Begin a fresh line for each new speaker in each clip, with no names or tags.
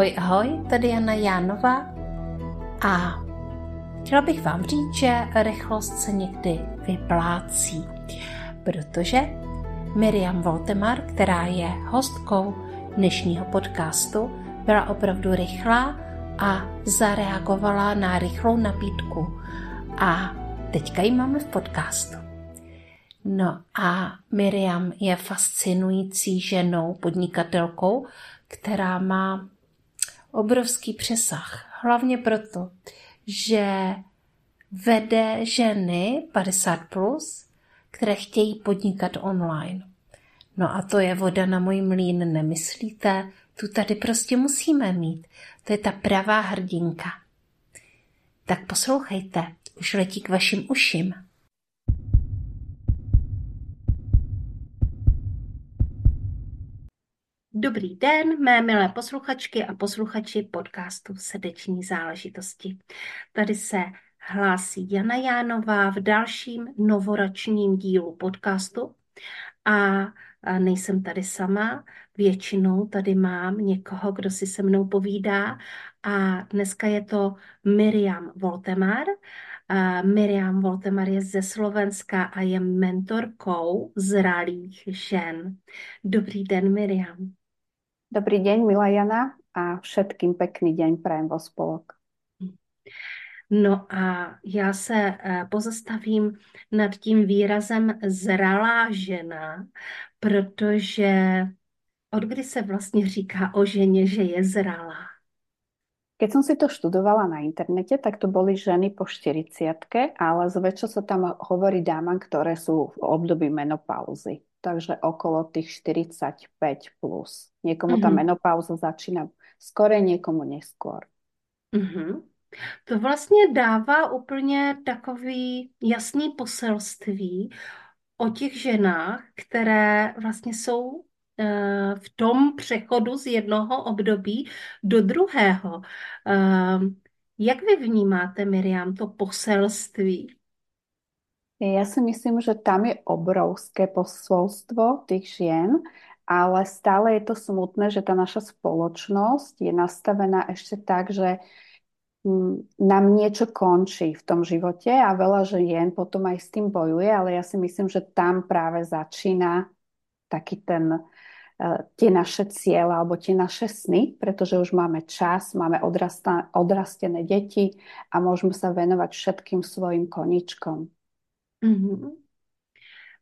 Ahoj, ahoj, tady Jana Jánová a chtěla bych vám říct, že rychlost se někdy vyplácí, protože Miriam Voltemar, která je hostkou dnešního podcastu, byla opravdu rychlá a zareagovala na rychlou nabídku a teďka ji máme v podcastu. No a Miriam je fascinující ženou, podnikatelkou, která má obrovský přesah. Hlavně proto, že vede ženy 50+, plus, které chtějí podnikat online. No a to je voda na můj mlín, nemyslíte? Tu tady prostě musíme mít. To je ta pravá hrdinka. Tak poslouchejte, už letí k vašim uším. Dobrý den, mé milé posluchačky a posluchači podcastu Srdeční záležitosti. Tady se hlásí Jana Jánová v dalším novoračním dílu podcastu a nejsem tady sama, většinou tady mám někoho, kdo si se mnou povídá a dneska je to Miriam Voltemar. Miriam Voltemar je ze Slovenska a je mentorkou zralých žen. Dobrý den, Miriam.
Dobrý deň, milá Jana, a všetkým pekný deň prajem vo spolok.
No a já se eh, pozastavím nad tím výrazem zralá žena, protože od kdy se vlastně říká o ženě, že je zralá?
Keď som si to študovala na internete, tak to boli ženy po 40 ale zväčša sa tam hovorí dámam, ktoré sú v období menopauzy takže okolo tých 45 plus. Někomu mm-hmm. ta menopauza začíná skore, někomu neskôr.
Mm-hmm. To vlastně dává úplně takový jasný poselství o těch ženách, které vlastně jsou eh, v tom přechodu z jednoho období do druhého. Ehm, jak vy vnímáte, Miriam, to poselství?
Ja si myslím, že tam je obrovské posolstvo tých žien, ale stále je to smutné, že tá naša spoločnosť je nastavená ešte tak, že mm, nám niečo končí v tom živote a veľa žien potom aj s tým bojuje, ale ja si myslím, že tam práve začína taký ten, uh, tie naše cieľe alebo tie naše sny, pretože už máme čas, máme odrastené deti a môžeme sa venovať všetkým svojim koničkom.
Mm-hmm.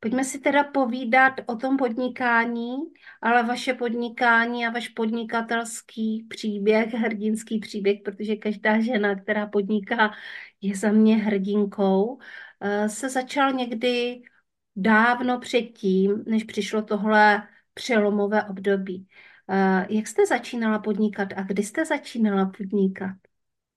Pojďme si teda povídat o tom podnikání, ale vaše podnikání a váš podnikatelský příběh, hrdinský příběh, protože každá žena, která podniká, je za mě hrdinkou, eh, se začal někdy dávno předtím, než přišlo tohle přelomové období. Eh, jak jste začínala podnikat a kdy jste začínala podnikat?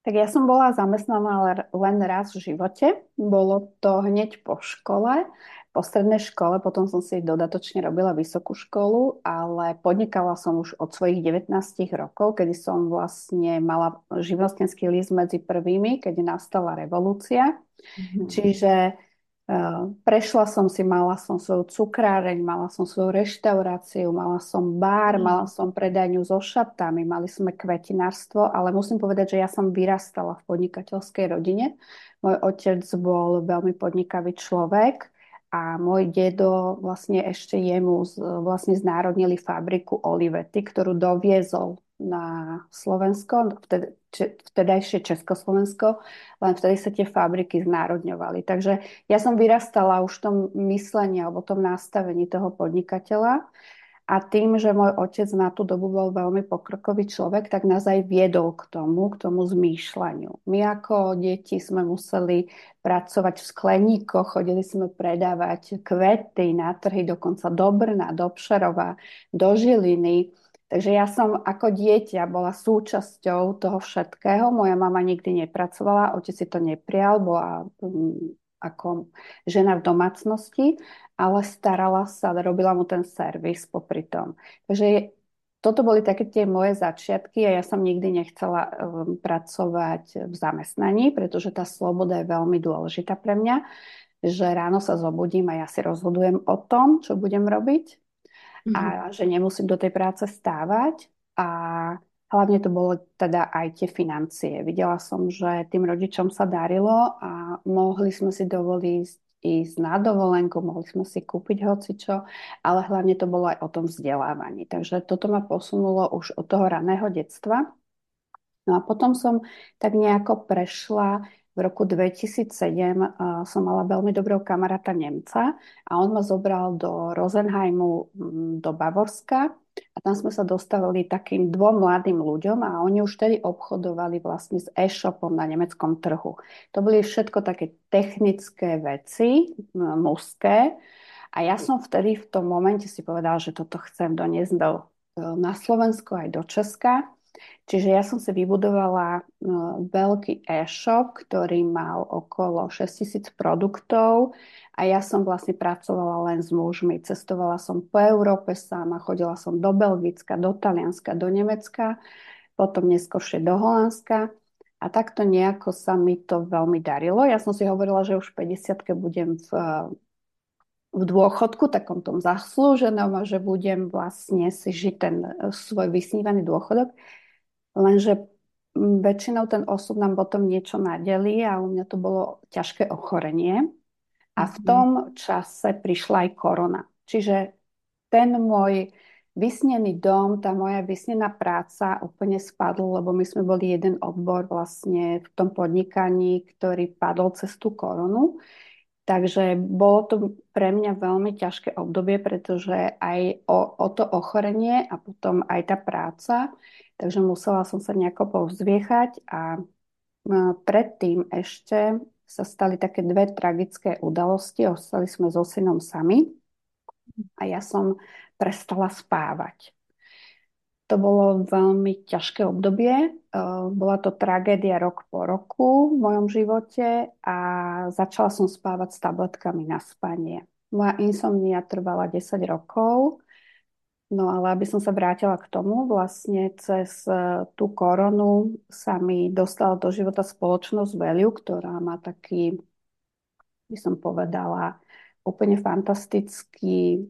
Tak ja som bola zamestnaná len raz v živote. Bolo to hneď po škole, po strednej škole, potom som si dodatočne robila vysokú školu, ale podnikala som už od svojich 19 rokov, kedy som vlastne mala živnostenský list medzi prvými, keď nastala revolúcia. Mm-hmm. Čiže prešla som si, mala som svoju cukráreň, mala som svoju reštauráciu, mala som bar, mm. mala som predajňu so šatami, mali sme kvetinárstvo, ale musím povedať, že ja som vyrastala v podnikateľskej rodine. Môj otec bol veľmi podnikavý človek a môj dedo vlastne ešte jemu vlastne znárodnili fabriku Olivety, ktorú doviezol na Slovensko, vtedy, vtedajšie Československo, len vtedy sa tie fabriky znárodňovali. Takže ja som vyrastala už v tom myslení alebo tom nastavení toho podnikateľa a tým, že môj otec na tú dobu bol veľmi pokrokový človek, tak nás aj viedol k tomu, k tomu zmýšľaniu. My ako deti sme museli pracovať v skleníkoch, chodili sme predávať kvety na trhy, dokonca do Brna, do Pšerova, do Žiliny, Takže ja som ako dieťa bola súčasťou toho všetkého. Moja mama nikdy nepracovala, otec si to neprijal, bola um, ako žena v domácnosti, ale starala sa, robila mu ten servis popri tom. Takže toto boli také tie moje začiatky a ja som nikdy nechcela um, pracovať v zamestnaní, pretože tá sloboda je veľmi dôležitá pre mňa, že ráno sa zobudím a ja si rozhodujem o tom, čo budem robiť mm-hmm. a že nemusím do tej práce stávať a Hlavne to bolo teda aj tie financie. Videla som, že tým rodičom sa darilo a mohli sme si dovoliť ísť na dovolenku, mohli sme si kúpiť hocičo, ale hlavne to bolo aj o tom vzdelávaní. Takže toto ma posunulo už od toho raného detstva. No a potom som tak nejako prešla v roku 2007 uh, som mala veľmi dobrého kamaráta Nemca a on ma zobral do Rosenheimu mm, do Bavorska a tam sme sa dostavili takým dvom mladým ľuďom a oni už tedy obchodovali vlastne s e-shopom na nemeckom trhu. To boli všetko také technické veci, mužské. A ja som vtedy v tom momente si povedala, že toto chcem doniesť do, na Slovensko aj do Česka. Čiže ja som si vybudovala no, veľký e-shop, ktorý mal okolo 6000 produktov a ja som vlastne pracovala len s mužmi. Cestovala som po Európe sama, chodila som do Belgicka, do Talianska, do Nemecka, potom neskôršie do Holandska. A takto nejako sa mi to veľmi darilo. Ja som si hovorila, že už 50 budem v, v dôchodku, takom tom zaslúženom a že budem vlastne si žiť ten svoj vysnívaný dôchodok. Lenže väčšinou ten osud nám potom niečo nadeli a u mňa to bolo ťažké ochorenie. A v mhm. tom čase prišla aj korona. Čiže ten môj vysnený dom, tá moja vysnená práca úplne spadla, lebo my sme boli jeden odbor vlastne v tom podnikaní, ktorý padol cez tú koronu. Takže bolo to pre mňa veľmi ťažké obdobie, pretože aj o, o to ochorenie a potom aj tá práca takže musela som sa nejako povzviechať a predtým ešte sa stali také dve tragické udalosti. Ostali sme so synom sami a ja som prestala spávať. To bolo veľmi ťažké obdobie. Bola to tragédia rok po roku v mojom živote a začala som spávať s tabletkami na spanie. Moja insomnia trvala 10 rokov No ale aby som sa vrátila k tomu, vlastne cez e, tú koronu sa mi dostala do života spoločnosť Value, ktorá má taký, by som povedala, úplne fantastický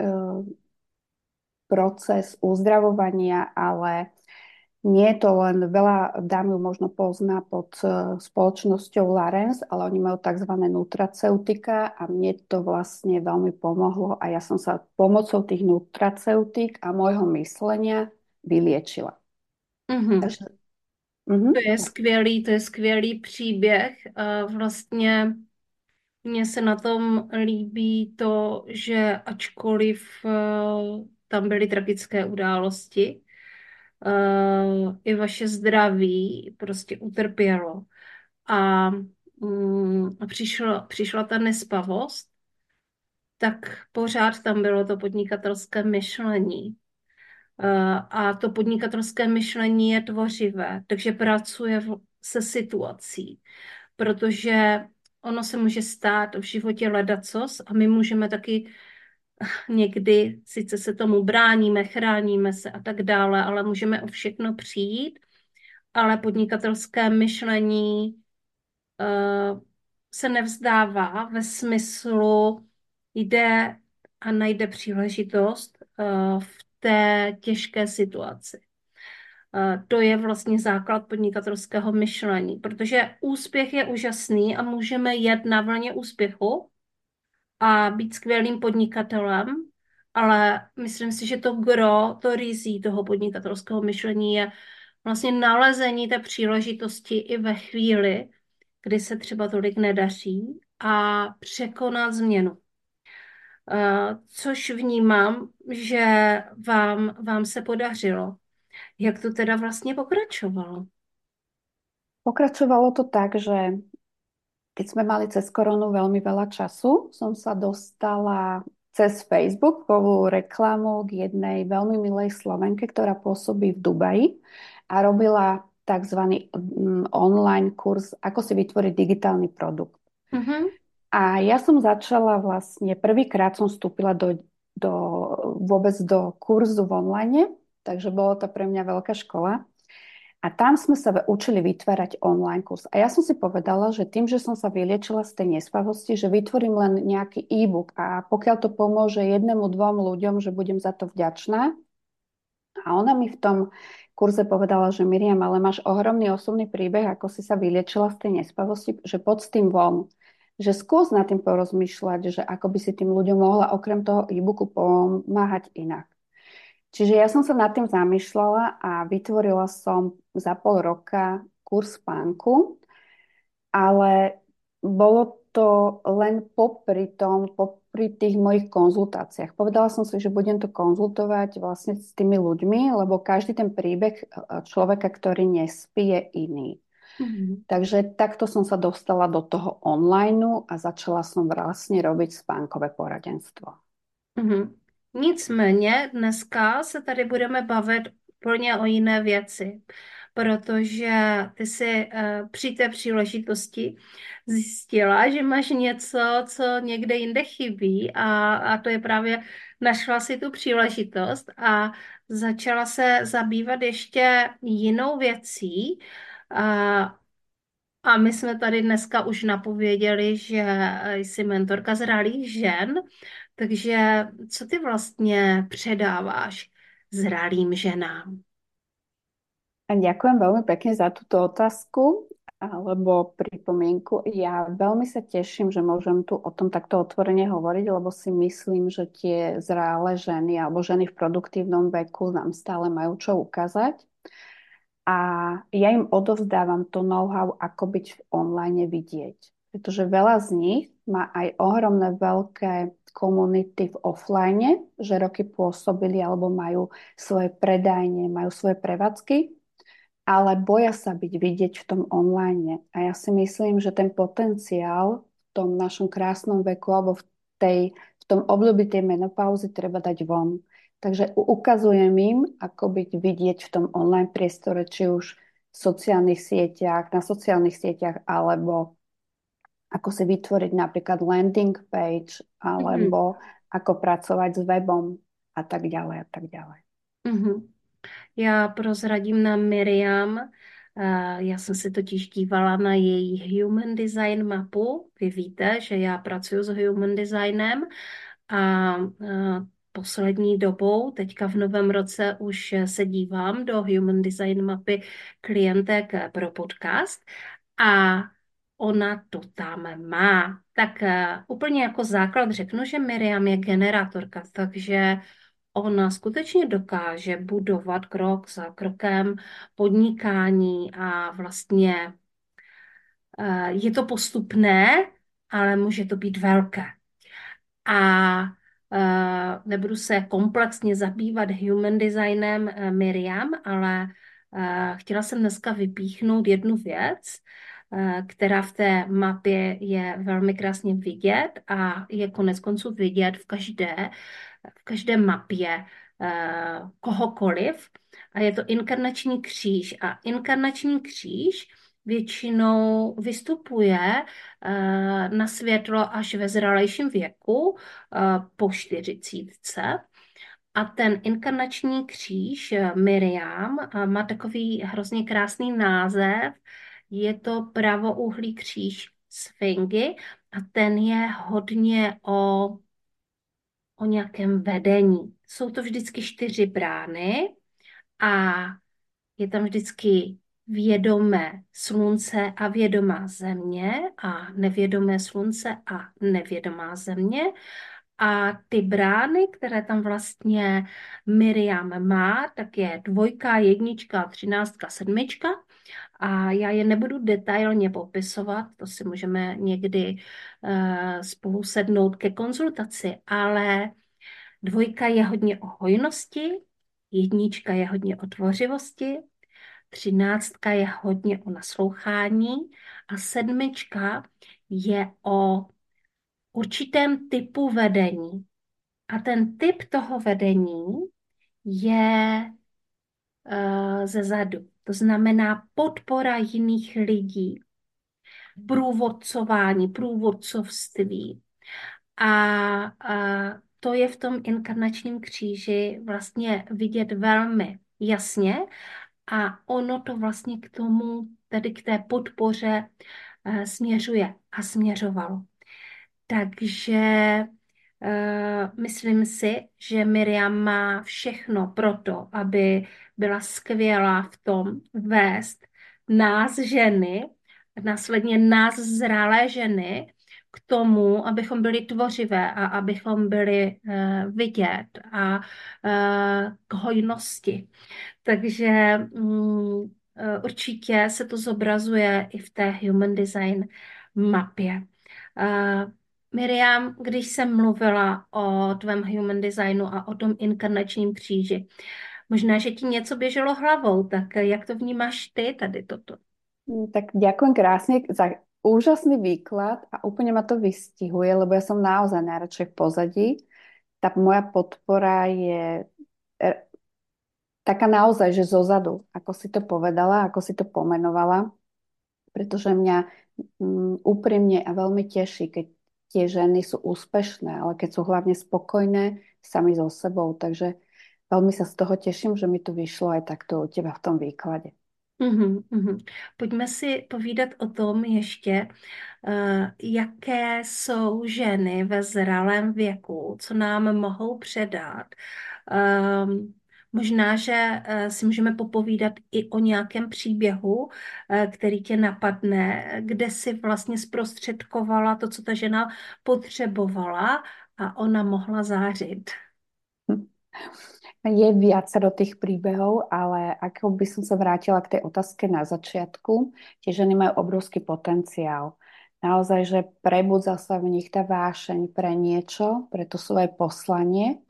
e, proces uzdravovania, ale nie je to len, veľa dám ju možno pozná pod e, spoločnosťou Larens, ale oni majú tzv. nutraceutika a mne to vlastne veľmi pomohlo a ja som sa pomocou tých nutraceutik a môjho myslenia vyliečila.
Mm-hmm. Takže, mm-hmm. To je skvělý, to je skvělý příběh. A vlastně mně se na tom líbí to, že ačkoliv e, tam byly tragické události, uh, i vaše zdraví prostě utrpělo. A um, přišla, přišla ta nespavost, tak pořád tam bylo to podnikatelské myšlení. Uh, a to podnikatelské myšlení je tvořivé, takže pracuje se situací, protože ono se může stát v životě ledacos a my můžeme taky někdy sice se tomu bráníme, chráníme se a tak dále, ale můžeme o všechno přijít, ale podnikatelské myšlení uh, se nevzdává ve smyslu jde a najde příležitost uh, v té těžké situaci. Uh, to je vlastně základ podnikatelského myšlení, protože úspěch je úžasný a můžeme jet na vlně úspěchu, a být skvělým podnikatelem, ale myslím si, že to gro, to rizí toho podnikatelského myšlení je vlastně nalezení té příležitosti i ve chvíli, kdy se třeba tolik nedaří a překonat změnu. Uh, což vnímám, že vám, vám se podařilo. Jak to teda vlastně pokračovalo?
Pokračovalo to tak, že keď sme mali cez koronu veľmi veľa času, som sa dostala cez Facebook povú reklamu k jednej veľmi milej Slovenke, ktorá pôsobí v Dubaji a robila tzv. Mm, online kurz, ako si vytvoriť digitálny produkt. Uh-huh. A ja som začala vlastne, prvýkrát som vstúpila do, do, vôbec do kurzu v online, takže bolo to pre mňa veľká škola. A tam sme sa učili vytvárať online kurz. A ja som si povedala, že tým, že som sa vyliečila z tej nespavosti, že vytvorím len nejaký e-book a pokiaľ to pomôže jednému, dvom ľuďom, že budem za to vďačná. A ona mi v tom kurze povedala, že Miriam, ale máš ohromný osobný príbeh, ako si sa vyliečila z tej nespavosti, že pod tým von. Že skús nad tým porozmýšľať, že ako by si tým ľuďom mohla okrem toho e-booku pomáhať inak. Čiže ja som sa nad tým zamýšľala a vytvorila som za pol roka kurz spánku, ale bolo to len popri tom, popri pri tých mojich konzultáciách. Povedala som si, že budem to konzultovať vlastne s tými ľuďmi, lebo každý ten príbeh e, človeka, ktorý nespí, je iný. Mm-hmm. Takže takto som sa dostala do toho online a začala som vlastne robiť spánkové poradenstvo.
Mm-hmm. Nicméně dneska se tady budeme bavit úplně o jiné věci protože ty si uh, při té příležitosti zjistila, že máš něco, co někde jinde chybí a, a to je právě, našla si tu příležitost a začala se zabývat ještě jinou věcí. A, a my jsme tady dneska už napověděli, že jsi mentorka zralých žen, takže co ty vlastně předáváš zralým ženám?
Ďakujem veľmi pekne za túto otázku alebo pripomienku. Ja veľmi sa teším, že môžem tu o tom takto otvorene hovoriť, lebo si myslím, že tie zrále ženy alebo ženy v produktívnom veku nám stále majú čo ukázať. A ja im odovzdávam to know-how, ako byť v online vidieť. Pretože veľa z nich má aj ohromné veľké komunity v offline, že roky pôsobili alebo majú svoje predajne, majú svoje prevádzky ale boja sa byť vidieť v tom online. A ja si myslím, že ten potenciál v tom našom krásnom veku alebo v, tej, v tom období tej menopauzy treba dať von. Takže ukazujem im, ako byť vidieť v tom online priestore, či už v sociálnych sieťach, na sociálnych sieťach, alebo ako si vytvoriť napríklad landing page, alebo mm-hmm. ako pracovať s webom a tak ďalej a tak ďalej.
Mm-hmm. Já prozradím na Miriam, já jsem se totiž dívala na její Human Design mapu. Vy víte, že já pracuji s Human Designem a poslední dobou, teďka v novém roce už se dívám do Human Design mapy klientek pro podcast a ona to tam má. Tak úplně jako základ řeknu, že Miriam je generátorka, takže ona skutečně dokáže budovat krok za krokem podnikání a vlastně eh, je to postupné, ale může to být velké. A eh, nebudu se komplexně zabývat human designem Miriam, ale chtěla jsem dneska vypíchnout jednu věc, která v té mapě je velmi krásně vidět a je konec konců vidět v každé v každé mapě eh, kohokoliv a je to inkarnační kříž. A inkarnační kříž většinou vystupuje eh, na světlo až ve zralejším věku eh, po čtyřicítce. A ten inkarnační kříž Miriam má takový hrozně krásný název. Je to pravouhlý kříž Sfingy a ten je hodně o o nějakém vedení. Jsou to vždycky čtyři brány a je tam vždycky vědomé slunce a vědomá země a nevědomé slunce a nevědomá země. A ty brány, které tam vlastně Miriam má, tak je dvojka, jednička, třináctka, sedmička. A já je nebudu detailně popisovat, to si můžeme někdy uh, spolu sednout ke konzultaci, ale dvojka je hodně o hojnosti, jednička je hodně o tvořivosti, třináctka je hodně o naslouchání a sedmička je o určitém typu vedení. A ten typ toho vedení je uh, ze zadu. To znamená podpora jiných lidí, průvodcování, průvodcovství. A, a to je v tom inkarnačním kříži vlastně vidět velmi jasně a ono to vlastně k tomu, tedy k té podpoře uh, směřuje a směřovalo. Takže myslím si, že Miriam má všechno pro to, aby byla skvělá v tom vést nás ženy, následně nás zralé ženy, k tomu, abychom byli tvořivé a abychom byli uh, vidět a uh, k hojnosti. Takže um, určitě se to zobrazuje i v té Human Design mapě. Uh, Miriam, když jsem mluvila o tvém human designu a o tom inkarnačním kříži, možná, že ti něco běželo hlavou, tak jak to vnímáš ty tady toto?
Tak ďakujem krásne za úžasný výklad a úplne ma to vystihuje, lebo ja som naozaj najradšej v pozadí. Tá moja podpora je e, taká naozaj, že zozadu, ako si to povedala, ako si to pomenovala, pretože mňa um, úprimne a veľmi teší, keď tie ženy sú úspešné, ale keď sú hlavne spokojné sami so sebou. Takže veľmi sa z toho teším, že mi to vyšlo aj takto u teba v tom výklade.
Uhum, uhum. Pojďme si povídat o tom ještě, uh, jaké jsou ženy ve zralém věku, co nám mohou předat. Um, možná, že uh, si můžeme popovídat i o nějakém příběhu, uh, který tě napadne, kde si vlastně zprostředkovala to, co ta žena potřebovala a ona mohla zářit. Hm.
Je viacero tých príbehov, ale ako by som sa vrátila k tej otázke na začiatku, tie ženy majú obrovský potenciál. Naozaj, že prebudza sa v nich tá vášeň pre niečo, pre to svoje poslanie,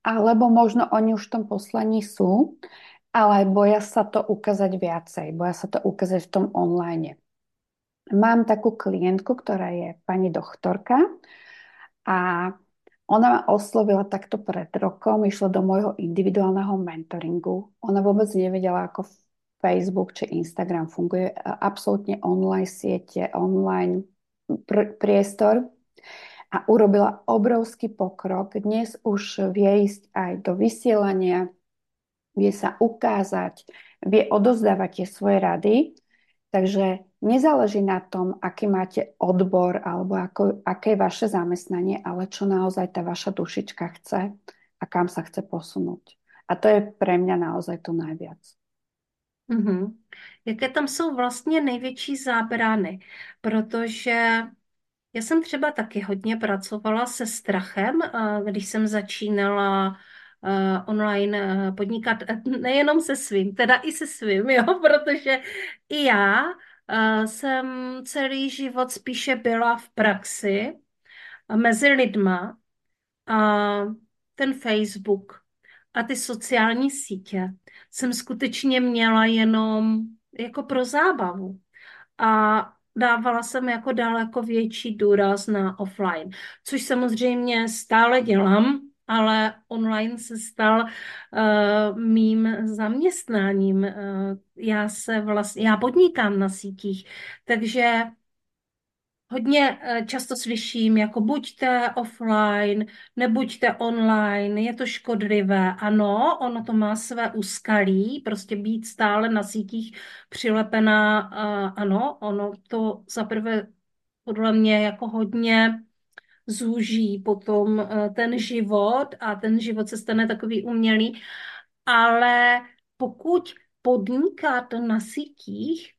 alebo možno oni už v tom poslaní sú, ale boja sa to ukázať viacej, boja sa to ukázať v tom online. Mám takú klientku, ktorá je pani doktorka a ona ma oslovila takto pred rokom, išla do môjho individuálneho mentoringu. Ona vôbec nevedela, ako Facebook či Instagram funguje. Absolutne online siete, online pr- priestor a urobila obrovský pokrok. Dnes už vie ísť aj do vysielania, vie sa ukázať, vie odozdávať tie svoje rady. Takže Nezáleží na tom, aký máte odbor alebo ako, aké je vaše zamestnanie, ale čo naozaj tá vaša dušička chce a kam sa chce posunúť. A to je pre mňa naozaj to najviac.
Mm-hmm. Jaké tam jsou vlastně největší zábrany? Protože já jsem třeba taky hodně pracovala se strachem, když jsem začínala online podnikat, nejenom se svým, teda i se svým, jo, protože i já jsem celý život spíše byla v praxi mezi lidma a ten Facebook a ty sociální sítě jsem skutečně měla jenom jako pro zábavu. A dávala jsem jako daleko větší důraz na offline, což samozřejmě stále dělám, ale online se stal uh, mým zaměstnáním. Uh, já se vlastně, já podnikám na sítích, takže hodně uh, často slyším, jako buďte offline, nebuďte online, je to škodlivé. Ano, ono to má své úskalí, prostě být stále na sítích přilepená, uh, ano, ono to zaprvé podle mě jako hodně zúží potom eh, ten život a ten život se stane takový umělý. Ale pokud podnikáte na sítích,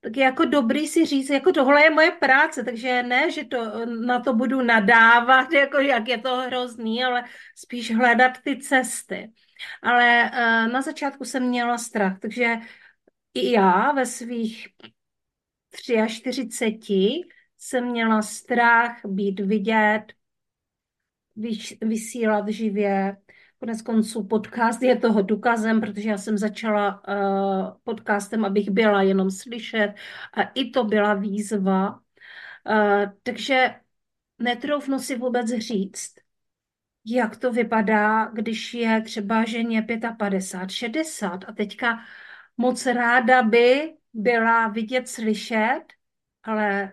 tak je jako dobrý si říct, jako tohle je moje práce, takže ne, že to, na to budu nadávat, jako jak je to hrozný, ale spíš hledat ty cesty. Ale uh, na začátku jsem měla strach, takže i já ve svých 43 jsem měla strach být vidět, vysílat živě. Konec konců podcast je toho důkazem, protože já jsem začala uh, podcastem, abych byla jenom slyšet a i to byla výzva. Uh, takže netroufnu si vůbec říct, jak to vypadá, když je třeba ženě 55, 60 a teďka moc ráda by byla vidět, slyšet, ale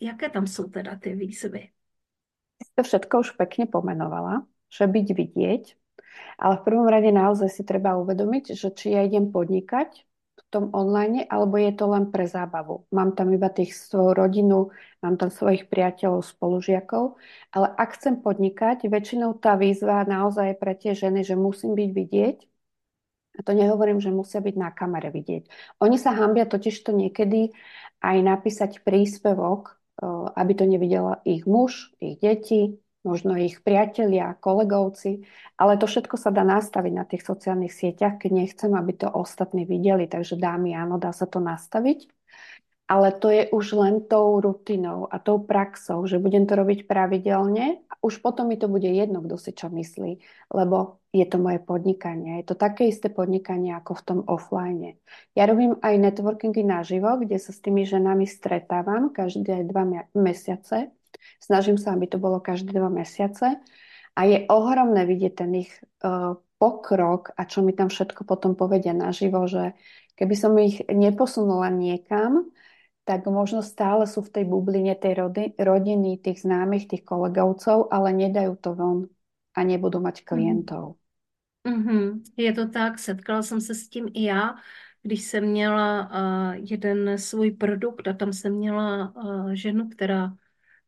Jaké tam jsou teda ty výzvy?
To všetko už pekne pomenovala, že byť vidieť, ale v prvom rade naozaj si treba uvedomiť, že či ja idem podnikať, tom online, alebo je to len pre zábavu. Mám tam iba tých svoju rodinu, mám tam svojich priateľov, spolužiakov, ale ak chcem podnikať, väčšinou tá výzva naozaj je pre tie ženy, že musím byť vidieť, a to nehovorím, že musia byť na kamere vidieť. Oni sa hambia totiž to niekedy aj napísať príspevok, aby to nevidela ich muž, ich deti, možno ich priatelia, kolegovci, ale to všetko sa dá nastaviť na tých sociálnych sieťach, keď nechcem, aby to ostatní videli. Takže dámy, áno, dá sa to nastaviť ale to je už len tou rutinou a tou praxou, že budem to robiť pravidelne a už potom mi to bude jedno, kto si čo myslí, lebo je to moje podnikanie. Je to také isté podnikanie ako v tom offline. Ja robím aj networkingy naživo, kde sa s tými ženami stretávam každé dva mesiace. Snažím sa, aby to bolo každé dva mesiace a je ohromné vidieť ten ich uh, pokrok a čo mi tam všetko potom povedia naživo, že keby som ich neposunula niekam, tak možno stále sú v tej bubline tej rody, rodiny, tých známych, tých kolegovcov, ale nedajú to von a nebudou mať mhm. klientov.
Mm-hmm. Je to tak, setkala jsem se s tím i já, když jsem měla uh, jeden svůj produkt a tam jsem měla uh, ženu, která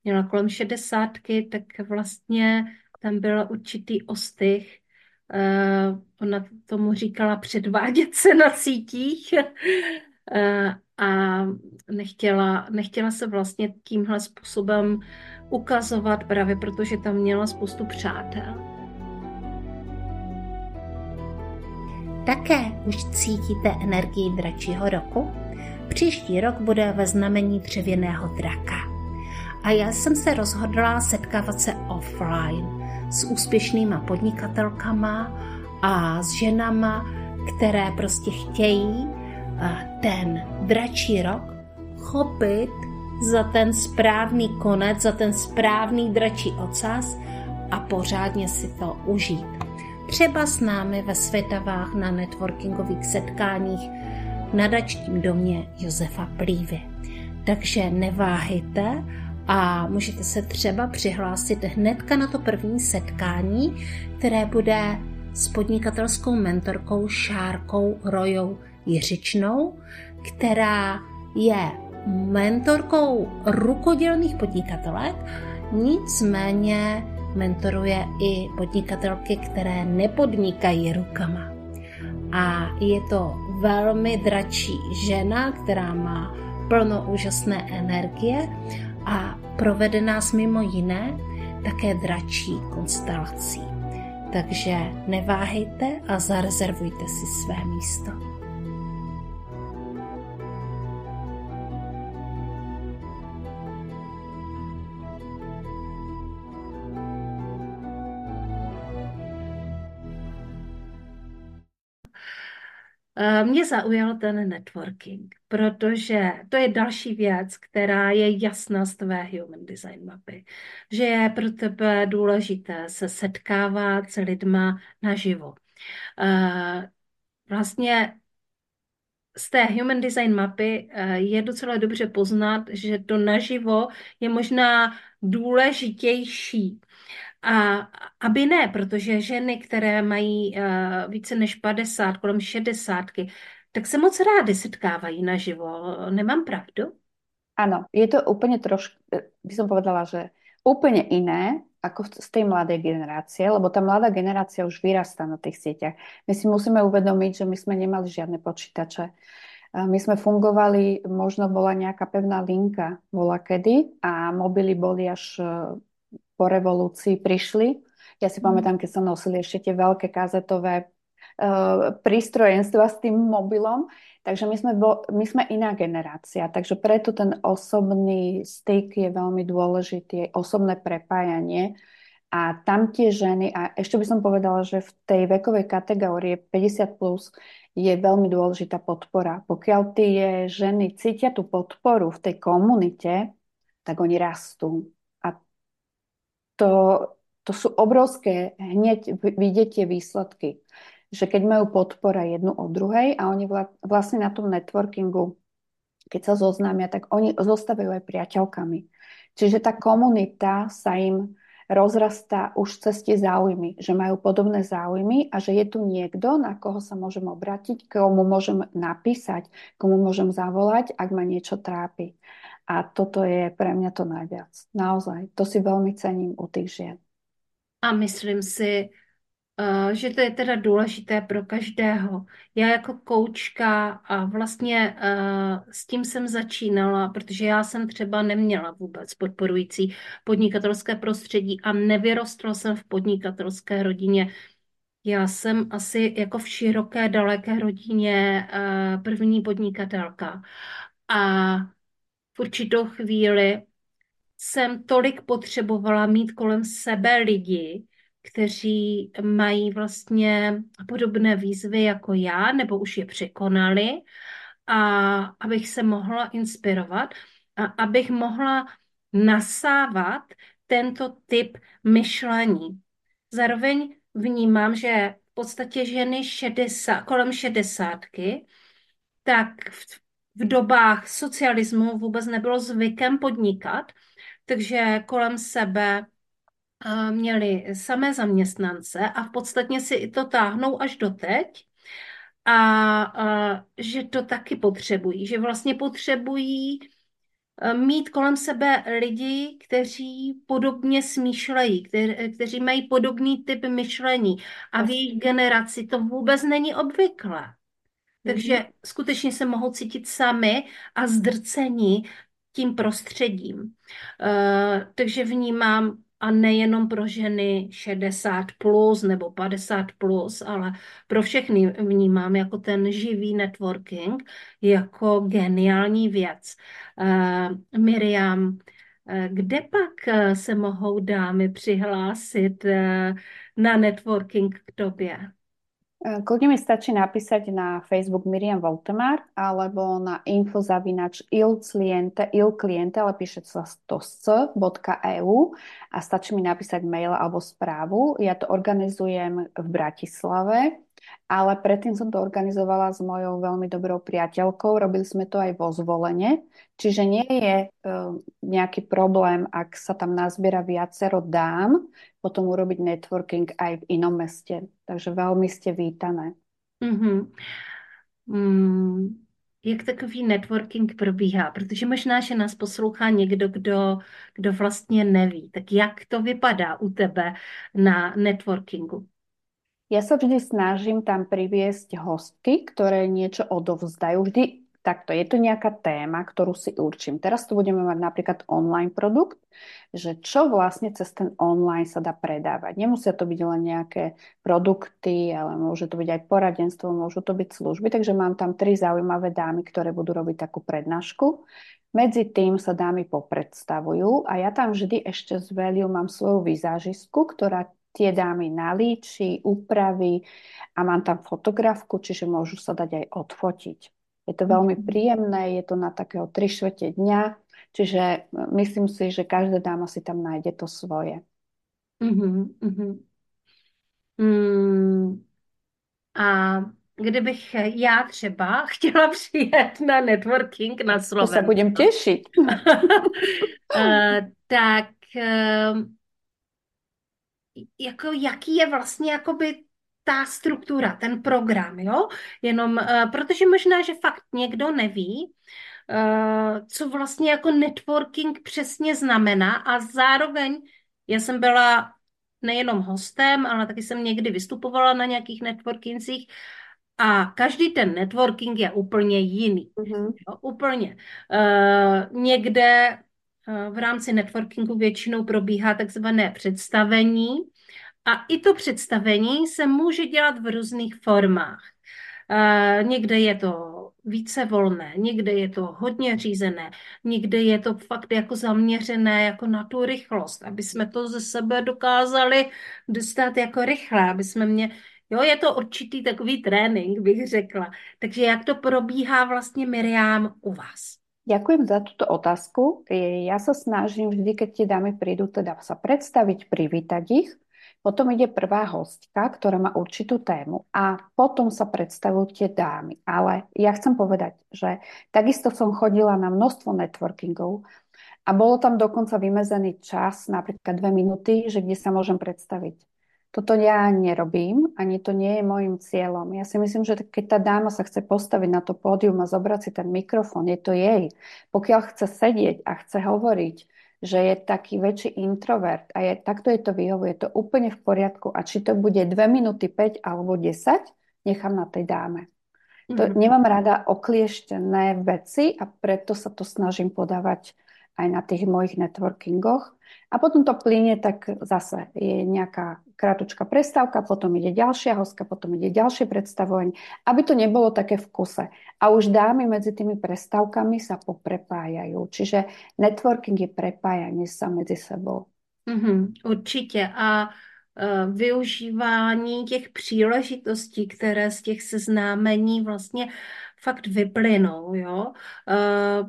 měla kolem šedesátky, tak vlastně tam byl určitý ostych. Uh, ona tomu říkala předvádět se na sítích. uh, a nechtěla, nechtěla se vlastně tímhle způsobem ukazovat právě protože tam měla spoustu přátel. Také už cítíte energii dračího roku? Příští rok bude ve znamení dřevěného draka. A já jsem se rozhodla setkávat se offline s úspěšnýma podnikatelkama a s ženama, které prostě chtějí ten dračí rok chopit za ten správný konec, za ten správný dračí ocas a pořádně si to užít. Třeba s námi ve Světavách na networkingových setkáních na dačním domě Josefa Plívy. Takže neváhejte a můžete se třeba přihlásit hnedka na to první setkání, které bude s podnikatelskou mentorkou Šárkou Rojou Jiřičnou, která je mentorkou rukodělných podnikatelek, nicméně mentoruje i podnikatelky, které nepodnikají rukama. A je to velmi dračí žena, která má plno úžasné energie a provede nás mimo jiné také dračí konstelací. Takže neváhejte a zarezervujte si své místo. Mě zaujal ten networking, protože to je další věc, která je jasná z tvé human design mapy, že je pro tebe důležité se setkávat s lidma naživo. Eh, vlastně z té human design mapy eh, je docela dobře poznat, že to naživo je možná důležitější a aby ne, protože ženy, které mají uh, více než 50, kolem 60, tak se moc rády setkávají naživo. Nemám pravdu?
Áno, je to úplne trošku, by som povedala, že úplne iné ako z tej mladej generácie, lebo tá mladá generácia už vyrastá na tých sieťach. My si musíme uvedomiť, že my sme nemali žiadne počítače. My sme fungovali, možno bola nejaká pevná linka, bola kedy a mobily boli až po revolúcii prišli. Ja si mm. pamätám, keď sa nosili ešte tie veľké kazetové uh, prístrojenstva s tým mobilom. Takže my sme, bo, my sme iná generácia, takže preto ten osobný styk je veľmi dôležitý, osobné prepájanie. A tam tie ženy, a ešte by som povedala, že v tej vekovej kategórie 50+, plus je veľmi dôležitá podpora. Pokiaľ tie ženy cítia tú podporu v tej komunite, tak oni rastú to, to sú obrovské, hneď vidieť tie výsledky. Že keď majú podpora jednu od druhej a oni vlastne na tom networkingu, keď sa zoznámia, tak oni zostávajú aj priateľkami. Čiže tá komunita sa im rozrastá už cez tie záujmy, že majú podobné záujmy a že je tu niekto, na koho sa môžem obrátiť, komu môžem napísať, komu môžem zavolať, ak ma niečo trápi. A toto je pre mňa to najviac. Naozaj, to si veľmi cením u tých žien.
A myslím si, Eh, že to je teda důležité pro každého. Já jako koučka a vlastně uh, s tím jsem začínala, protože já jsem třeba neměla vůbec podporující podnikatelské prostředí a nevyrostla jsem v podnikatelské rodině. Já jsem asi jako v široké, daleké rodině uh, první podnikatelka. A v určitou chvíli jsem tolik potřebovala mít kolem sebe lidi, kteří mají vlastně podobné výzvy jako já, nebo už je překonali, a abych se mohla inspirovat a abych mohla nasávat tento typ myšlení. Zároveň vnímám, že v podstatě ženy 60, kolem šedesátky, tak v, v dobách socialismu vůbec nebylo zvykem podnikat, takže kolem sebe měli samé zaměstnance a v podstatě si to táhnou až doteď a, a že to taky potřebují, že vlastně potřebují e, mít kolem sebe lidi, kteří podobně smýšlejí, kteří, kteří mají podobný typ myšlení a v jejich generaci to vůbec není obvyklé. Takže mm-hmm. skutečně se mohou cítit sami a zdrcení tím prostředím. Uh, takže vnímám a nejenom pro ženy 60 plus nebo 50 plus, ale pro všechny vnímám jako ten živý networking jako geniální věc. Uh, Miriam, uh, kde pak se mohou dámy přihlásit na networking k tobě?
Eh, kľudne mi stačí napísať na Facebook Miriam Voltemar alebo na infozavinač ilcliente, ilcliente, ale píše sa to s.eu a stačí mi napísať mail alebo správu. Ja to organizujem v Bratislave ale predtým som to organizovala s mojou veľmi dobrou priateľkou. Robili sme to aj vo zvolenie, čiže nie je uh, nejaký problém, ak sa tam nazbiera viacero dám, potom urobiť networking aj v inom meste. Takže veľmi ste vítané.
Mm-hmm. Mm, jak takový networking probíhá? Protože možná, že nás poslouchá někdo, kdo, kdo vlastně neví. Tak jak to vypadá u tebe na networkingu?
Ja sa vždy snažím tam priviesť hostky, ktoré niečo odovzdajú. Vždy takto, je to nejaká téma, ktorú si určím. Teraz tu budeme mať napríklad online produkt, že čo vlastne cez ten online sa dá predávať. Nemusia to byť len nejaké produkty, ale môže to byť aj poradenstvo, môžu to byť služby. Takže mám tam tri zaujímavé dámy, ktoré budú robiť takú prednášku. Medzi tým sa dámy popredstavujú a ja tam vždy ešte z Veliu mám svoju vizážistku, ktorá tie dámy nalíči, upraví a mám tam fotografku, čiže môžu sa dať aj odfotiť. Je to veľmi mhm. príjemné, je to na takého 3 štvrte dňa, čiže e, myslím si, že každá dáma si tam nájde to svoje.
Mm-hmm, mm-hmm. Mm, a kdybych já třeba chtěla přijet na networking na Slovensku.
To se budem těšit.
uh, tak uh, jako jaký je vlastně jakoby ta struktura, ten program, jo? Jenom, uh, protože možná, že fakt někdo neví, uh, co vlastně jako networking přesně znamená a zároveň já jsem byla nejenom hostem, ale taky jsem někdy vystupovala na nějakých networkingcích a každý ten networking je úplně jiný. Mm-hmm. Jo, úplně. Uh, někde v rámci networkingu většinou probíhá takzvané představení a i to představení se může dělat v různých formách. Někde je to více volné, někde je to hodně řízené, někde je to fakt jako zaměřené jako na tu rychlost, aby jsme to ze sebe dokázali dostat jako rychle, aby jsme mě Jo, je to určitý takový trénink, bych řekla. Takže jak to probíhá vlastně Miriam u vás?
Ďakujem za túto otázku. Ja sa snažím vždy, keď tie dámy prídu, teda sa predstaviť, privítať ich. Potom ide prvá hostka, ktorá má určitú tému a potom sa predstavujú tie dámy. Ale ja chcem povedať, že takisto som chodila na množstvo networkingov A bolo tam dokonca vymezený čas, napríklad dve minúty, že kde sa môžem predstaviť. Toto ja nerobím, ani to nie je môjim cieľom. Ja si myslím, že keď tá dáma sa chce postaviť na to pódium a zobrať si ten mikrofón, je to jej. Pokiaľ chce sedieť a chce hovoriť, že je taký väčší introvert a je, takto je to vyhovuje, je to úplne v poriadku. A či to bude 2 minúty, 5 alebo 10, nechám na tej dáme. To, mm-hmm. Nemám rada oklieštené veci a preto sa to snažím podávať aj na tých mojich networkingoch. A potom to plyne, tak zase je nejaká krátučka prestávka, potom ide ďalšia hostka, potom ide ďalšie predstavovanie, aby to nebolo také v kuse. A už dámy medzi tými prestávkami sa poprepájajú. Čiže networking je prepájanie sa medzi sebou.
Mm-hmm, určitě. A uh, využívání těch příležitostí, které z těch seznámení vlastně fakt vyplynou, jo. Uh,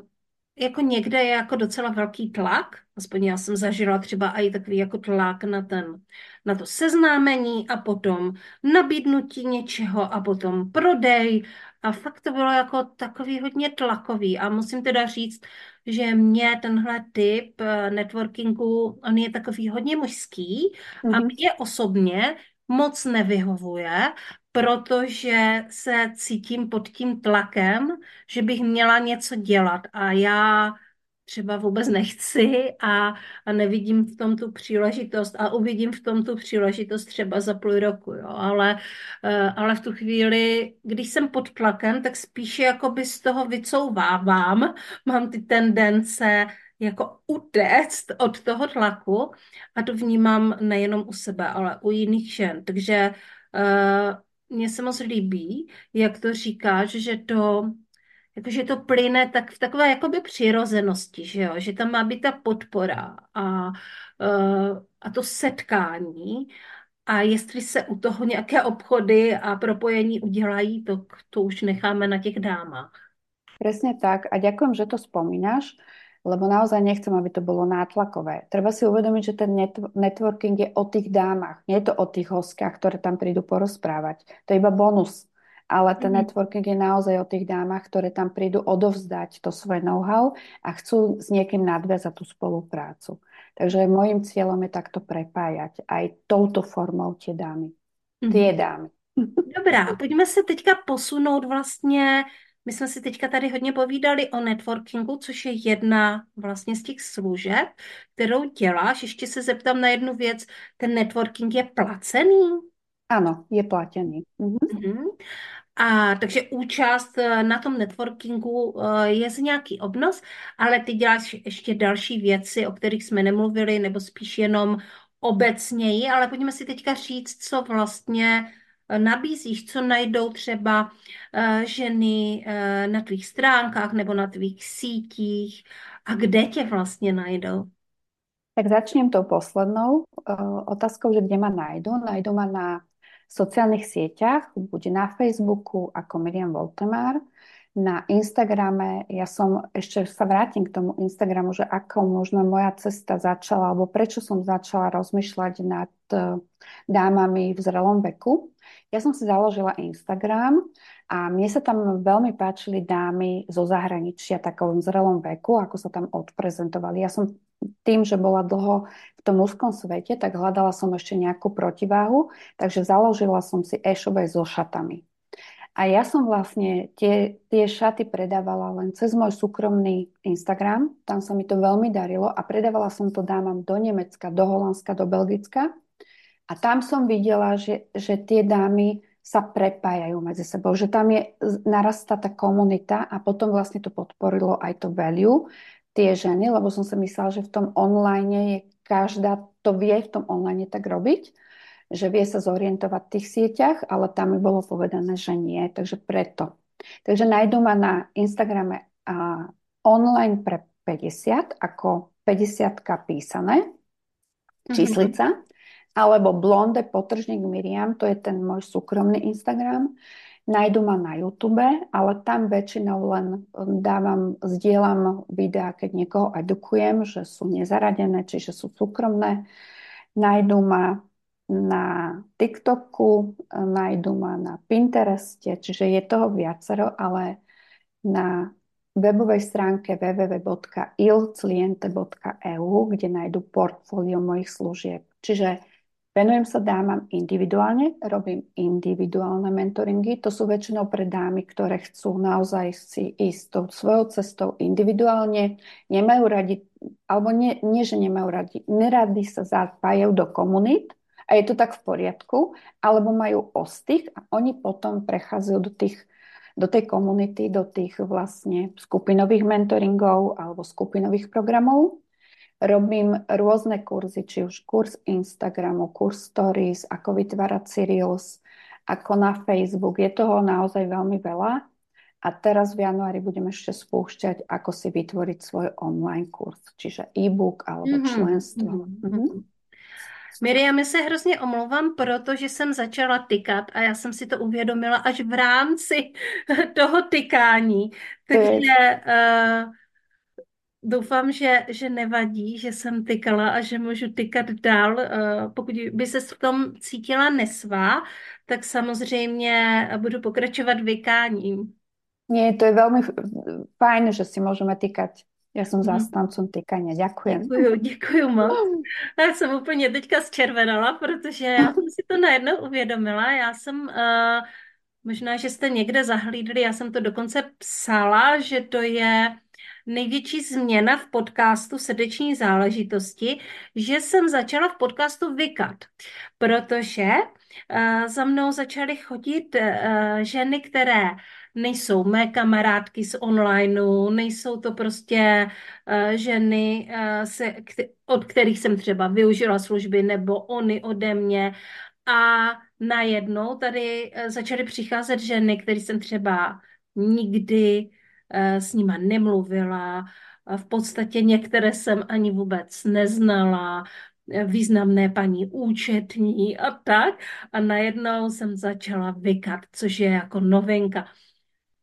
jako někde je jako docela velký tlak, aspoň já jsem zažila třeba i takový jako tlak na ten, na to seznámení a potom nabídnutí něčeho a potom prodej a fakt to bylo jako takový hodně tlakový a musím teda říct, že mě tenhle typ eh, networkingu, on je takový hodně mužský mm-hmm. a mhm. mě osobně moc nevyhovuje, protože se cítím pod tím tlakem, že bych měla něco dělat a já třeba vůbec nechci a, a nevidím v tom tu příležitost a uvidím v tom tu příležitost třeba za půl roku, jo. Ale, eh, ale v tu chvíli, když jsem pod tlakem, tak spíše jakoby z toho vycouvávám, mám ty tendence jako utéct od toho tlaku a to vnímám nejenom u sebe, ale u jiných žen. Takže uh, mně se moc líbí, jak to říkáš, že to jakože to plyne tak v takové jakoby přirozenosti, že jo? že tam má být ta podpora a, uh, a to setkání a jestli se u toho nějaké obchody a propojení udělají, to, to už necháme na těch dámách.
Presne tak a ďakujem, že to spomínaš, lebo naozaj nechcem, aby to bolo nátlakové. Treba si uvedomiť, že ten networking je o tých dámach, nie je to o tých hostkách, ktoré tam prídu porozprávať. To je iba bonus ale ten mm-hmm. networking je naozaj o tých dámach, ktoré tam prídu odovzdať to svoje know-how a chcú s niekým nadviazať tú spoluprácu. Takže môjim cieľom je takto prepájať aj touto formou tie dámy. Mm-hmm. Tie dámy.
Dobrá, pojďme se teďka posunout vlastně, my jsme si teďka tady hodně povídali o networkingu, což je jedna vlastně z těch služeb, kterou děláš. Ještě se zeptám na jednu věc, ten networking je placený?
Ano, je platený. Mhm.
Mm-hmm. A takže účast eh, na tom networkingu eh, je z nějaký obnos, ale ty děláš ještě další věci, o kterých jsme nemluvili, nebo spíš jenom obecněji, ale pojďme si teďka říct, co vlastně nabízíš, co najdou třeba ženy na tvých stránkách nebo na tvých sítích a kde tě vlastně najdou.
Tak začnem tou poslednou otázkou, že kde ma najdú. Najdú ma na sociálnych sieťach, buď na Facebooku ako Miriam Voltemár, na Instagrame, ja som, ešte sa vrátim k tomu Instagramu, že ako možno moja cesta začala, alebo prečo som začala rozmýšľať nad e, dámami v zrelom veku. Ja som si založila Instagram a mne sa tam veľmi páčili dámy zo zahraničia takovom zrelom veku, ako sa tam odprezentovali. Ja som tým, že bola dlho v tom úzkom svete, tak hľadala som ešte nejakú protiváhu, takže založila som si e-shop so šatami. A ja som vlastne tie, tie šaty predávala len cez môj súkromný Instagram, tam sa mi to veľmi darilo a predávala som to dámam do Nemecka, do Holandska, do Belgicka. A tam som videla, že, že tie dámy sa prepájajú medzi sebou, že tam je, narastá tá komunita a potom vlastne to podporilo aj to value, tie ženy, lebo som si myslela, že v tom online je každá, to vie v tom online tak robiť, že vie sa zorientovať v tých sieťach, ale tam mi bolo povedané, že nie, takže preto. Takže nájdú ma na Instagrame a online pre 50 ako 50 písané, mhm. číslica, mm-hmm. alebo blonde potržník Miriam, to je ten môj súkromný Instagram. Nájdu ma na YouTube, ale tam väčšinou len um, dávam, zdieľam videá, keď niekoho edukujem, že sú nezaradené, čiže sú súkromné. Nájdu ma na TikToku, nájdu ma na Pintereste, čiže je toho viacero, ale na webovej stránke www.ilcliente.eu, kde nájdu portfólio mojich služieb. Čiže venujem sa dámam individuálne, robím individuálne mentoringy. To sú väčšinou pre dámy, ktoré chcú naozaj si ísť tou svojou cestou individuálne, nemajú radi, alebo nie, nie že nemajú radi, neradi sa zapájajú do komunít, a je to tak v poriadku, alebo majú ostých a oni potom prechádzajú do tých do tej komunity, do tých vlastne skupinových mentoringov alebo skupinových programov. Robím rôzne kurzy, či už kurz Instagramu, kurz Stories, ako vytvárať Reels, ako na Facebook. Je toho naozaj veľmi veľa. A teraz v januári budem ešte spúšťať, ako si vytvoriť svoj online kurz, čiže e-book alebo mm-hmm. členstvo. Mm-hmm.
Miriam, já se hrozně omlouvám, protože jsem začala tykat a já jsem si to uvědomila až v rámci toho tykání. Takže uh, doufám, že, že nevadí, že jsem tykala a že můžu tykat dál. Uh, pokud by se v tom cítila nesvá, tak samozřejmě budu pokračovat vykáním.
Nie, to je veľmi fajn, že si môžeme týkať. Já jsem zástancem tykania. Ďakujem.
Děkuju, děkuju moc. Já jsem úplně teďka zčervenala, protože já jsem si to najednou uvědomila. Já jsem, uh, možná, že jste někde zahlídli, já jsem to dokonce psala, že to je největší změna v podcastu srdeční záležitosti, že jsem začala v podcastu vykat, protože uh, za mnou začaly chodit uh, ženy, které nejsou mé kamarádky z onlineu, nejsou to prostě uh, ženy, uh, se, od kterých jsem třeba využila služby, nebo oni ode mě. A najednou tady uh, začaly přicházet ženy, které jsem třeba nikdy uh, s nima nemluvila, v podstatě některé jsem ani vůbec neznala, významné paní účetní a tak. A najednou jsem začala vykat, což je jako novinka.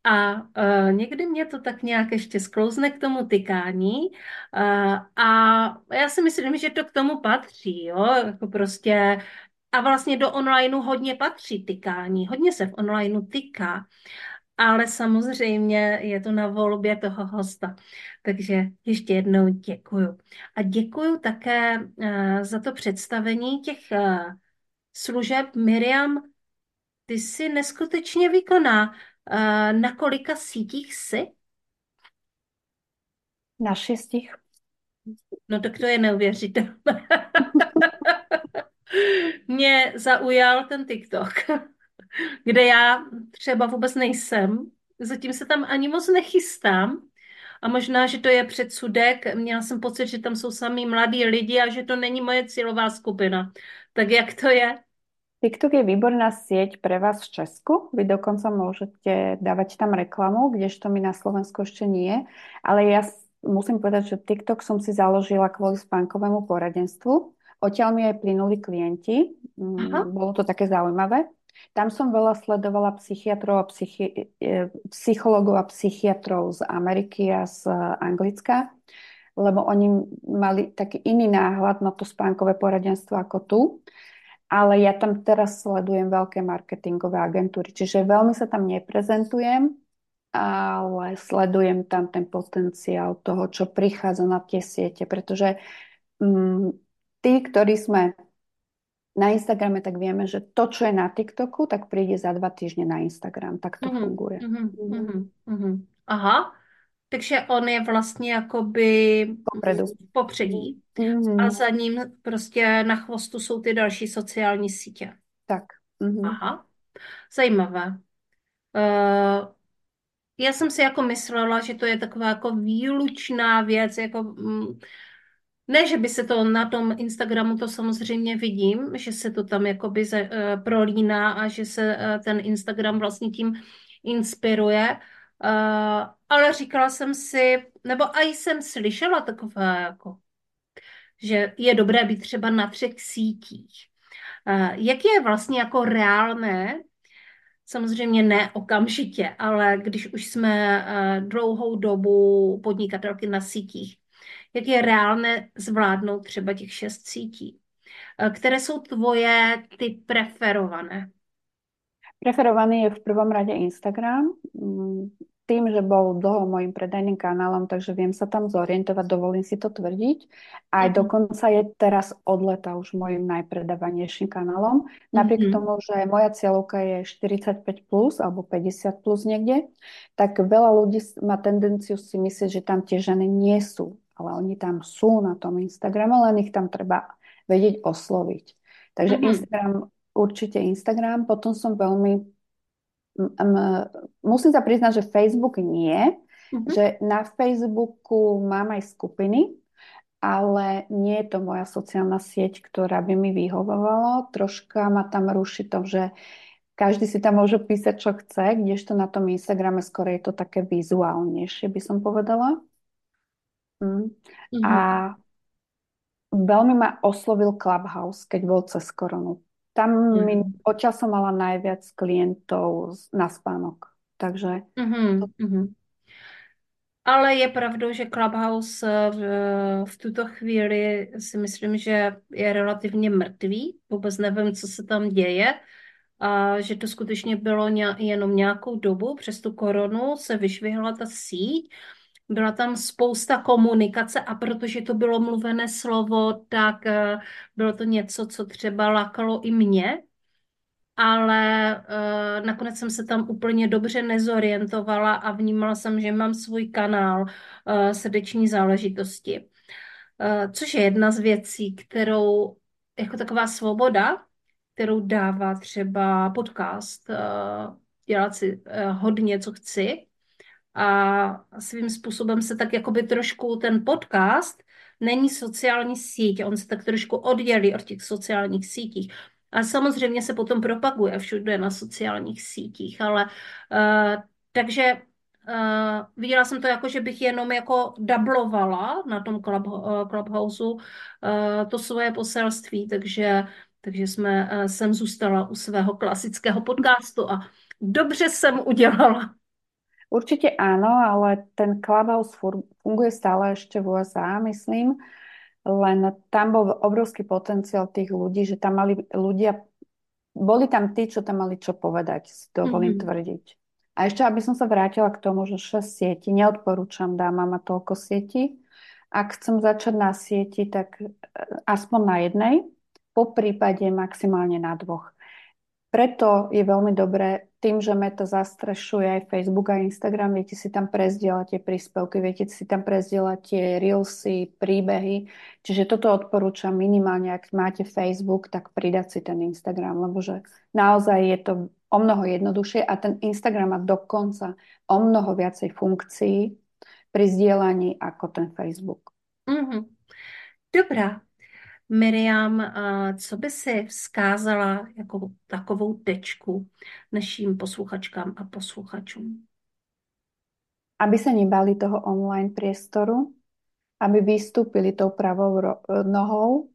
A uh, někdy mě to tak nějak ještě sklouzne k tomu tykání uh, a já si myslím, že to k tomu patří, jo, jako prostě a vlastně do onlineu hodně patří tykání, hodně se v onlineu tyká, ale samozřejmě je to na volbě toho hosta. Takže ještě jednou děkuju. A děkuju také uh, za to představení těch uh, služeb. Miriam, ty jsi neskutečně výkonná. Eh, na kolika sítích jsi?
Na šestich.
No tak to je neuvěřitelné. Mě zaujal ten TikTok, kde já třeba vůbec nejsem. Zatím se tam ani moc nechystám. A možná, že to je předsudek. Měla jsem pocit, že tam jsou samý mladí lidi a že to není moje cílová skupina. Tak jak to je?
TikTok je výborná sieť pre vás v Česku. Vy dokonca môžete dávať tam reklamu, kdežto my na Slovensku ešte nie. Ale ja musím povedať, že TikTok som si založila kvôli spánkovému poradenstvu. Odtiaľ mi aj plynuli klienti. Mm, Aha. Bolo to také zaujímavé. Tam som veľa sledovala psychiatrov a psychi- e, psychologov a psychiatrov z Ameriky a z Anglicka, lebo oni mali taký iný náhľad na to spánkové poradenstvo ako tu ale ja tam teraz sledujem veľké marketingové agentúry, čiže veľmi sa tam neprezentujem, ale sledujem tam ten potenciál toho, čo prichádza na tie siete, pretože um, tí, ktorí sme na Instagrame, tak vieme, že to, čo je na TikToku, tak príde za dva týždne na Instagram. Tak to mm-hmm, funguje. Mm-hmm,
mm-hmm. Aha, takže on je vlastně jakoby
Popredu.
popředí. Mm-hmm. A za ním prostě na chvostu jsou ty další sociální sítě.
Tak.
Mm-hmm. Aha, zajímavé. Uh, já jsem si jako myslela, že to je taková jako výlučná věc, jako mm, ne, že by se to na tom Instagramu, to samozřejmě vidím, že se to tam jakoby ze, uh, prolíná a že se uh, ten Instagram vlastně tím inspiruje, Uh, ale říkala jsem si, nebo i jsem slyšela takové, jako, že je dobré být třeba na třech sítích. Uh, jak je vlastně jako reálné, samozřejmě ne okamžitě, ale když už jsme uh, dlouhou dobu podnikatelky na sítích, jak je reálné zvládnout třeba těch šest sítí? Které jsou tvoje ty preferované?
Preferovaný je v prvom rade Instagram. Mm, tým, že bol dlho môjim predajným kanálom, takže viem sa tam zorientovať, dovolím si to tvrdiť. Aj mm-hmm. dokonca je teraz od leta už môjim najpredávanejším kanálom. Napriek mm-hmm. tomu, že moja cieľovka je 45 plus alebo 50 plus niekde, tak veľa ľudí má tendenciu si myslieť, že tam tie ženy nie sú. Ale oni tam sú na tom Instagrame, len ich tam treba vedieť osloviť. Takže mm-hmm. Instagram, určite Instagram. Potom som veľmi musím sa priznať, že Facebook nie, mm-hmm. že na Facebooku mám aj skupiny, ale nie je to moja sociálna sieť, ktorá by mi vyhovovala. Troška ma tam ruší to, že každý si tam môže písať, čo chce, kdežto na tom Instagrame skôr je to také vizuálnejšie, by som povedala. Mm. Mm-hmm. A veľmi ma oslovil Clubhouse, keď bol cez koronu. Tam mm. mi odtiaľ som mala najviac klientov na spánok. Takže... Mm-hmm.
Mm-hmm. Ale je pravdou, že Clubhouse v, v tuto chvíli si myslím, že je relativně mrtvý. Vůbec nevím, co se tam děje. A že to skutečně bylo ně, jenom nějakou dobu. Přes tu koronu se vyšvihla ta síť byla tam spousta komunikace a protože to bylo mluvené slovo, tak eh, bylo to něco, co třeba lákalo i mě, ale uh, nakonec jsem se tam úplně dobře nezorientovala a vnímala jsem, že mám svůj kanál uh, srdeční záležitosti. Což je jedna z věcí, kterou jako taková svoboda, kterou dává třeba podcast, dělat si hodně, co chci, a svým způsobem se tak jakoby trošku ten podcast není sociální síť, on se tak trošku oddělí od těch sociálních sítích. A samozřejmě se potom propaguje všude na sociálních sítích, ale uh, takže uh, viděla jsem to jako, že bych jenom jako dublovala na tom club, uh, Clubhouse uh, to svoje poselství, takže, takže jsme, uh, jsem zůstala u svého klasického podcastu a dobře jsem udělala.
Určite áno, ale ten Clubhouse funguje stále ešte v USA, myslím. Len tam bol obrovský potenciál tých ľudí, že tam mali ľudia, boli tam tí, čo tam mali čo povedať, si dovolím mm-hmm. tvrdiť. A ešte, aby som sa vrátila k tomu, že 6 sieti, neodporúčam dámam mať toľko sieti. Ak chcem začať na sieti, tak e, aspoň na jednej, po prípade maximálne na dvoch. Preto je veľmi dobré, tým, že Meta zastrešuje aj Facebook a Instagram, viete si tam prezdieľať tie príspevky, viete si tam prezdieľať tie reelsy, príbehy. Čiže toto odporúčam minimálne, ak máte Facebook, tak pridať si ten Instagram, lebo že naozaj je to o mnoho jednoduchšie a ten Instagram má dokonca o mnoho viacej funkcií pri zdieľaní ako ten Facebook.
Mm-hmm. Dobrá, Miriam, co by si vzkázala jako takovou tečku našim posluchačkám a posluchačům?
Aby se nebali toho online priestoru, aby vystúpili tou pravou nohou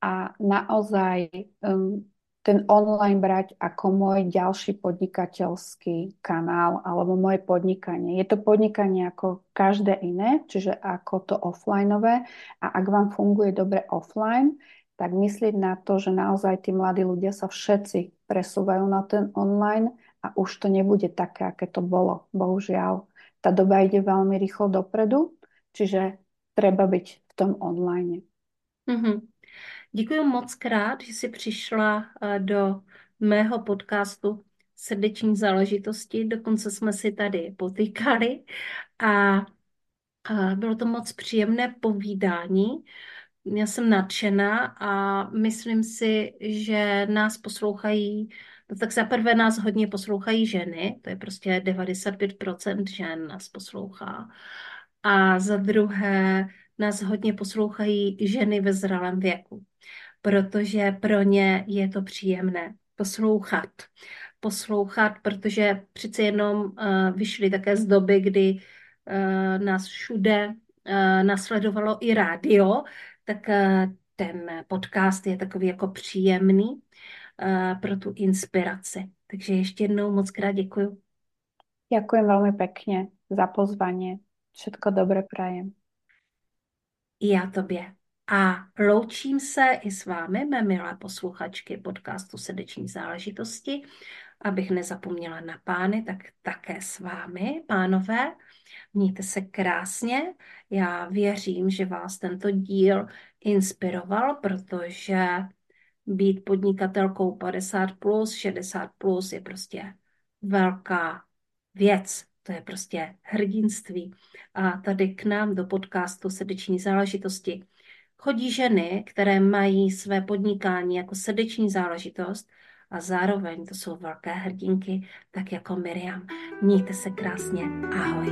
a naozaj um, ten online brať ako môj ďalší podnikateľský kanál alebo moje podnikanie. Je to podnikanie ako každé iné, čiže ako to offlineové a ak vám funguje dobre offline, tak myslieť na to, že naozaj tí mladí ľudia sa všetci presúvajú na ten online a už to nebude také, aké to bolo. Bohužiaľ, tá doba ide veľmi rýchlo dopredu, čiže treba byť v tom online.
Mm-hmm. Děkuji moc krát, že jsi přišla eh, do mého podcastu Srdeční záležitosti. Dokonce jsme si tady potýkali a bylo to moc příjemné povídání. Já jsem nadšená a myslím si, že nás poslouchají, no tak za prvé nás hodně poslouchají ženy, to je prostě 95% žen nás poslouchá. A za druhé nás hodně poslouchají ženy ve zralém věku protože pro ně je to příjemné poslouchat. Poslouchat, protože přece jenom uh, vyšly také z doby, kdy uh, nás všude uh, nasledovalo i rádio, tak uh, ten podcast je takový jako příjemný uh, pro tu inspiraci. Takže ještě jednou moc krát děkuju.
Ďakujem veľmi pekne za pozvanie. Všetko dobré prajem.
I já tobě. A loučím se i s vámi, mé milé posluchačky podcastu Srdeční záležitosti. abych nezapomněla na pány, tak také s vámi, pánové. Mějte se krásně. Já věřím, že vás tento díl inspiroval, protože být podnikatelkou 50 plus, 60 plus je prostě velká věc. To je prostě hrdinství. A tady k nám do podcastu Srdeční záležitosti chodí ženy, které mají své podnikání jako srdeční záležitost a zároveň to jsou velké hrdinky, tak jako Miriam. Mějte se krásně. Ahoj.